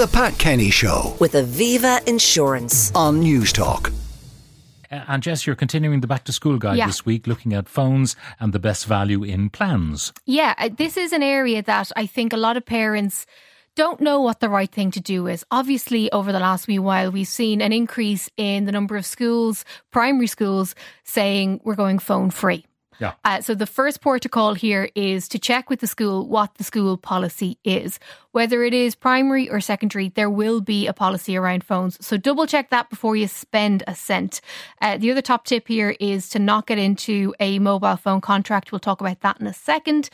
The Pat Kenny Show with Aviva Insurance. on Newstalk. Uh, And Jess, you're continuing the back to school guide Yeah. this week, looking at phones and the best value in plans. Yeah, uh, this is an area that I think a lot of parents don't know what the right thing to do is. Obviously, over the last wee while, we've seen an increase in the number of schools, primary schools, saying we're going phone free. Yeah. Uh, so the first port to call here is to check with the school what the school policy is. Whether it is primary or secondary, there will be a policy around phones. So double check that before you spend a cent. Uh, the other top tip here is to not get into a mobile phone contract. We'll talk about that in a second.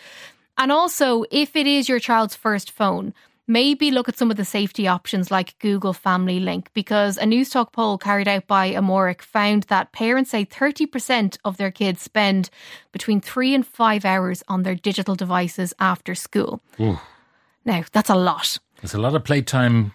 And also, if it is your child's first phone, maybe look at some of the safety options like Google Family Link because a Newstalk poll carried out by Amarach found that parents say 30% of their kids spend between three and five hours on their digital devices after school. Now, that's a lot. There's a lot of playtime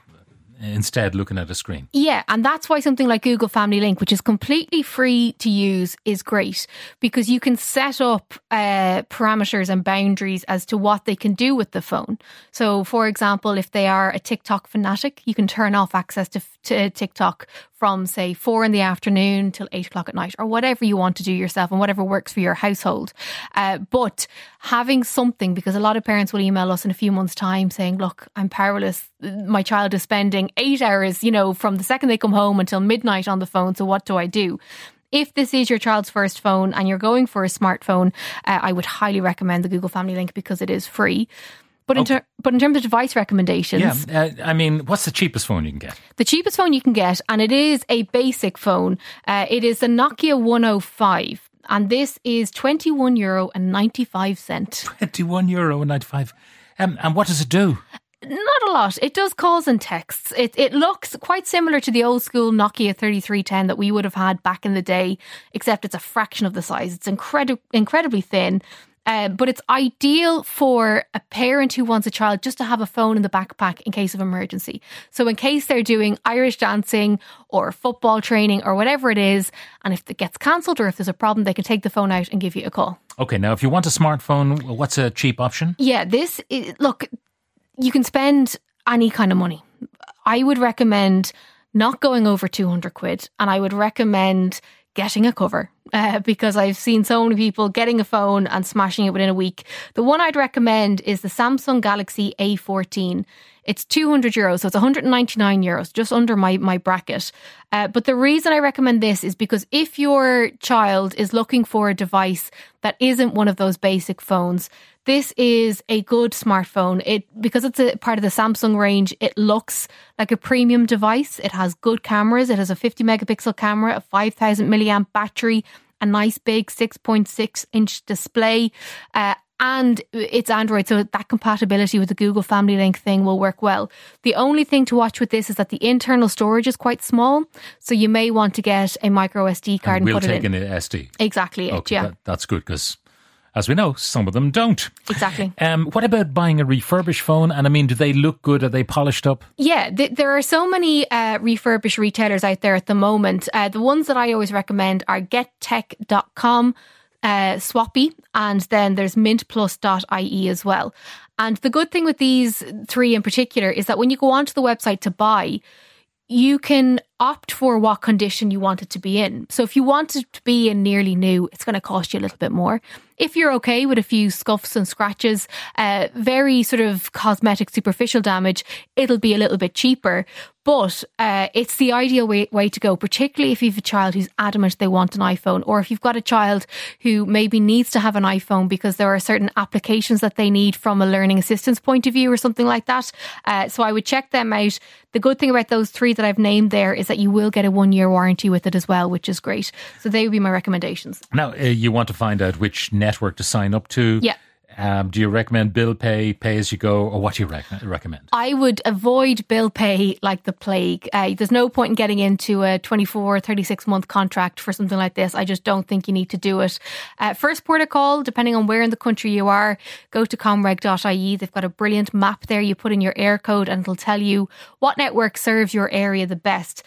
instead looking at a screen. Yeah, and that's why something like Google Family Link, which is completely free to use, is great because you can set up uh, parameters and boundaries as to what they can do with the phone. So, for example, if they are a TikTok fanatic, you can turn off access to, to TikTok from, say, four in the afternoon till eight o'clock at night, or whatever you want to do yourself and whatever works for your household. Uh, but having something, because a lot of parents will email us in a few months' time saying, Look, I'm powerless. My child is spending eight hours, you know, from the second they come home until midnight on the phone. So, what do I do? If this is your child's first phone and you're going for a smartphone, uh, I would highly recommend the Google Family Link because it is free. But in, ter- but in terms of device recommendations, Yeah, uh, I mean, what's the cheapest phone you can get? the cheapest phone you can get, and it is a basic phone. Uh, it is the Nokia 105, and this is twenty one euro and ninety five cent. 21 euro and 95. Um, and what does it do? Not a lot. It does calls and texts. It it looks quite similar to the old school Nokia 3310 that we would have had back in the day, except it's a fraction of the size. It's incredi- incredibly thin. Uh, but it's ideal for a parent who wants a child just to have a phone in the backpack in case of emergency. So, in case they're doing Irish dancing or football training or whatever it is, and if it gets cancelled or if there's a problem, they can take the phone out and give you a call. Okay, now if you want a smartphone, what's a cheap option? Yeah, this is, look, you can spend any kind of money. I would recommend not going over 200 quid and I would recommend getting a cover uh, because I've seen so many people getting a phone and smashing it within a week. The one I'd recommend is the Samsung Galaxy A14. It's 200 euros, so it's 199 euros, just under my, my bracket. Uh, but the reason I recommend this is because if your child is looking for a device that isn't one of those basic phones, this is a good smartphone. It because it's a part of the Samsung range, it looks like a premium device. It has good cameras. It has a 50 megapixel camera, a 5000 milliamp battery, a nice big 6.6 inch display. Uh, and it's Android, so that compatibility with the Google Family Link thing will work well. The only thing to watch with this is that the internal storage is quite small, so you may want to get a micro SD card and, we'll put it take in. an SD. Exactly, it, yeah, that, that's good because, as we know, some of them don't. exactly. Um, what about buying a refurbished phone? And I mean, do they look good? Are they polished up? Yeah, th- there are so many uh, refurbished retailers out there at the moment. Uh, the ones that I always recommend are gettech.com, uh, Swappie, and then there's Mint mintplus.ie as well. And the good thing with these three in particular is that when you go onto the website to buy, you can opt for what condition you want it to be in. So if you want it to be in nearly new, it's going to cost you a little bit more. If you're okay with a few scuffs and scratches, uh, very sort of cosmetic, superficial damage, it'll be a little bit cheaper. But uh, it's the ideal way, way to go, particularly if you have a child who's adamant they want an iPhone, or if you've got a child who maybe needs to have an iPhone because there are certain applications that they need from a learning assistance point of view or something like that. Uh, so I would check them out. The good thing about those three that I've named there is that you will get a one year warranty with it as well, which is great. So they would be my recommendations. Now, uh, you want to find out which network to sign up to. Yeah. Um, do you recommend bill pay, pay as you go, or what do you rec- recommend? I would avoid bill pay like the plague. Uh, there's no point in getting into a 24, 36 month contract for something like this. I just don't think you need to do it. Uh, first port of call, depending on where in the country you are, go to comreg.ie. They've got a brilliant map there. You put in your Eircode and it'll tell you what network serves your area the best.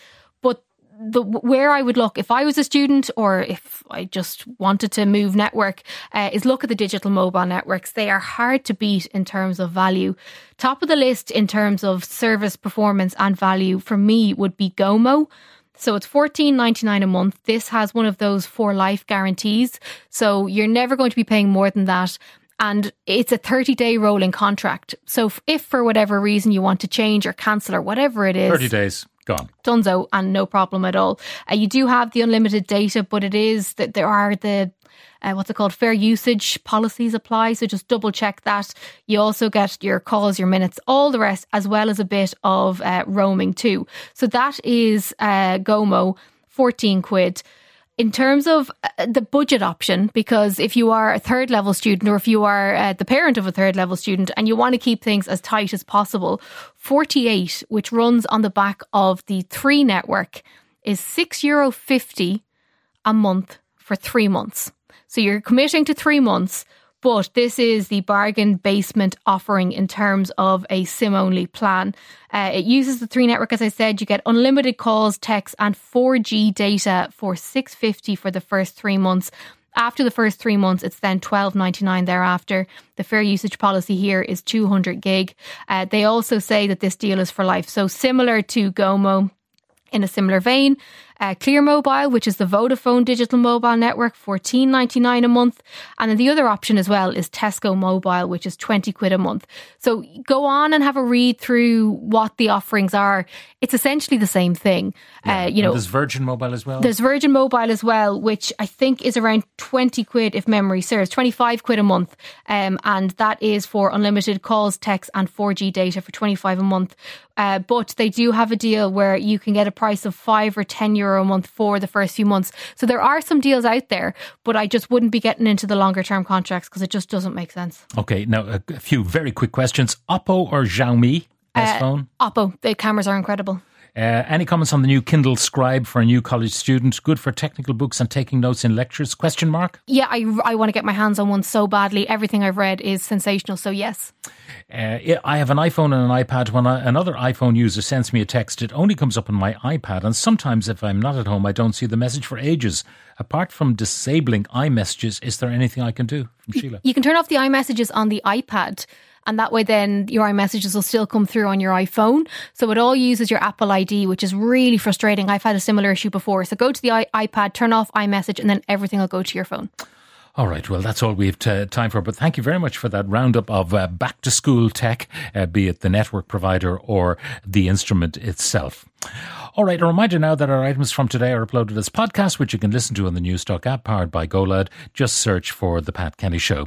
The where I would look if I was a student or if I just wanted to move network uh, is look at the digital mobile networks. They are hard to beat in terms of value. Top of the list in terms of service performance and value for me would be Gomo. So it's fourteen ninety nine a month. This has one of those for life guarantees. So you're never going to be paying more than that. And it's a 30 day rolling contract. So if for whatever reason you want to change or cancel or whatever it is, 30 days. Gone. Dunzo and no problem at all. Uh, you do have the unlimited data, but it is that there are the uh, what's it called fair usage policies apply. So just double check that. You also get your calls, your minutes, all the rest, as well as a bit of uh, roaming too. So that is uh, Gomo, fourteen quid in terms of uh, the budget option, because if you are a third level student or if you are uh, the parent of a third level student and you want to keep things as tight as possible, 48, which runs on the back of the three network, is €6.50 a month for three months. So you're committing to three months but this is the bargain basement offering in terms of a SIM only plan. Uh, it uses the three network, as I said. You get unlimited calls, texts, and 4G data for 650 for the first three months. After the first three months, it's then twelve ninety nine thereafter. The fair usage policy here is two hundred gig. Uh, they also say that this deal is for life, so similar to Gomo. In a similar vein, uh, Clear Mobile, which is the Vodafone digital mobile network, fourteen ninety nine a month, and then the other option as well is Tesco Mobile, which is twenty quid a month. So go on and have a read through what the offerings are. It's essentially the same thing. Yeah. Uh, you know, and there's Virgin Mobile as well. There's Virgin Mobile as well, which I think is around twenty quid if memory serves, twenty five quid a month, um, and that is for unlimited calls, texts, and four G data for twenty five a month. Uh, but they do have a deal where you can get a price of five or ten euro a month for the first few months. So there are some deals out there, but I just wouldn't be getting into the longer term contracts because it just doesn't make sense. Okay, now a, a few very quick questions: Oppo or Xiaomi S Uh, phone? Oppo, the cameras are incredible. Uh, any comments on the new Kindle Scribe for a new college student? Good for technical books and taking notes in lectures? Question mark. Yeah, I, I want to get my hands on one so badly. Everything I've read is sensational. So yes. Uh, yeah, I have an iPhone and an iPad. When I, another iPhone user sends me a text, it only comes up on my iPad. And sometimes, if I'm not at home, I don't see the message for ages. Apart from disabling iMessages, is there anything I can do? From Sheila. You can turn off the iMessages on the iPad. And that way, then your iMessages will still come through on your iPhone. So it all uses your Apple ID, which is really frustrating. I've had a similar issue before. So go to the I- iPad, turn off iMessage, and then everything will go to your phone. All right, well, that's all we have t- time for. But thank you very much for that roundup of uh, back to school tech, uh, be it the network provider or the instrument itself. All right, a reminder now that our items from today are uploaded as podcasts, which you can listen to on the Newstalk app powered by GoLoud. Just search for The Pat Kenny Show.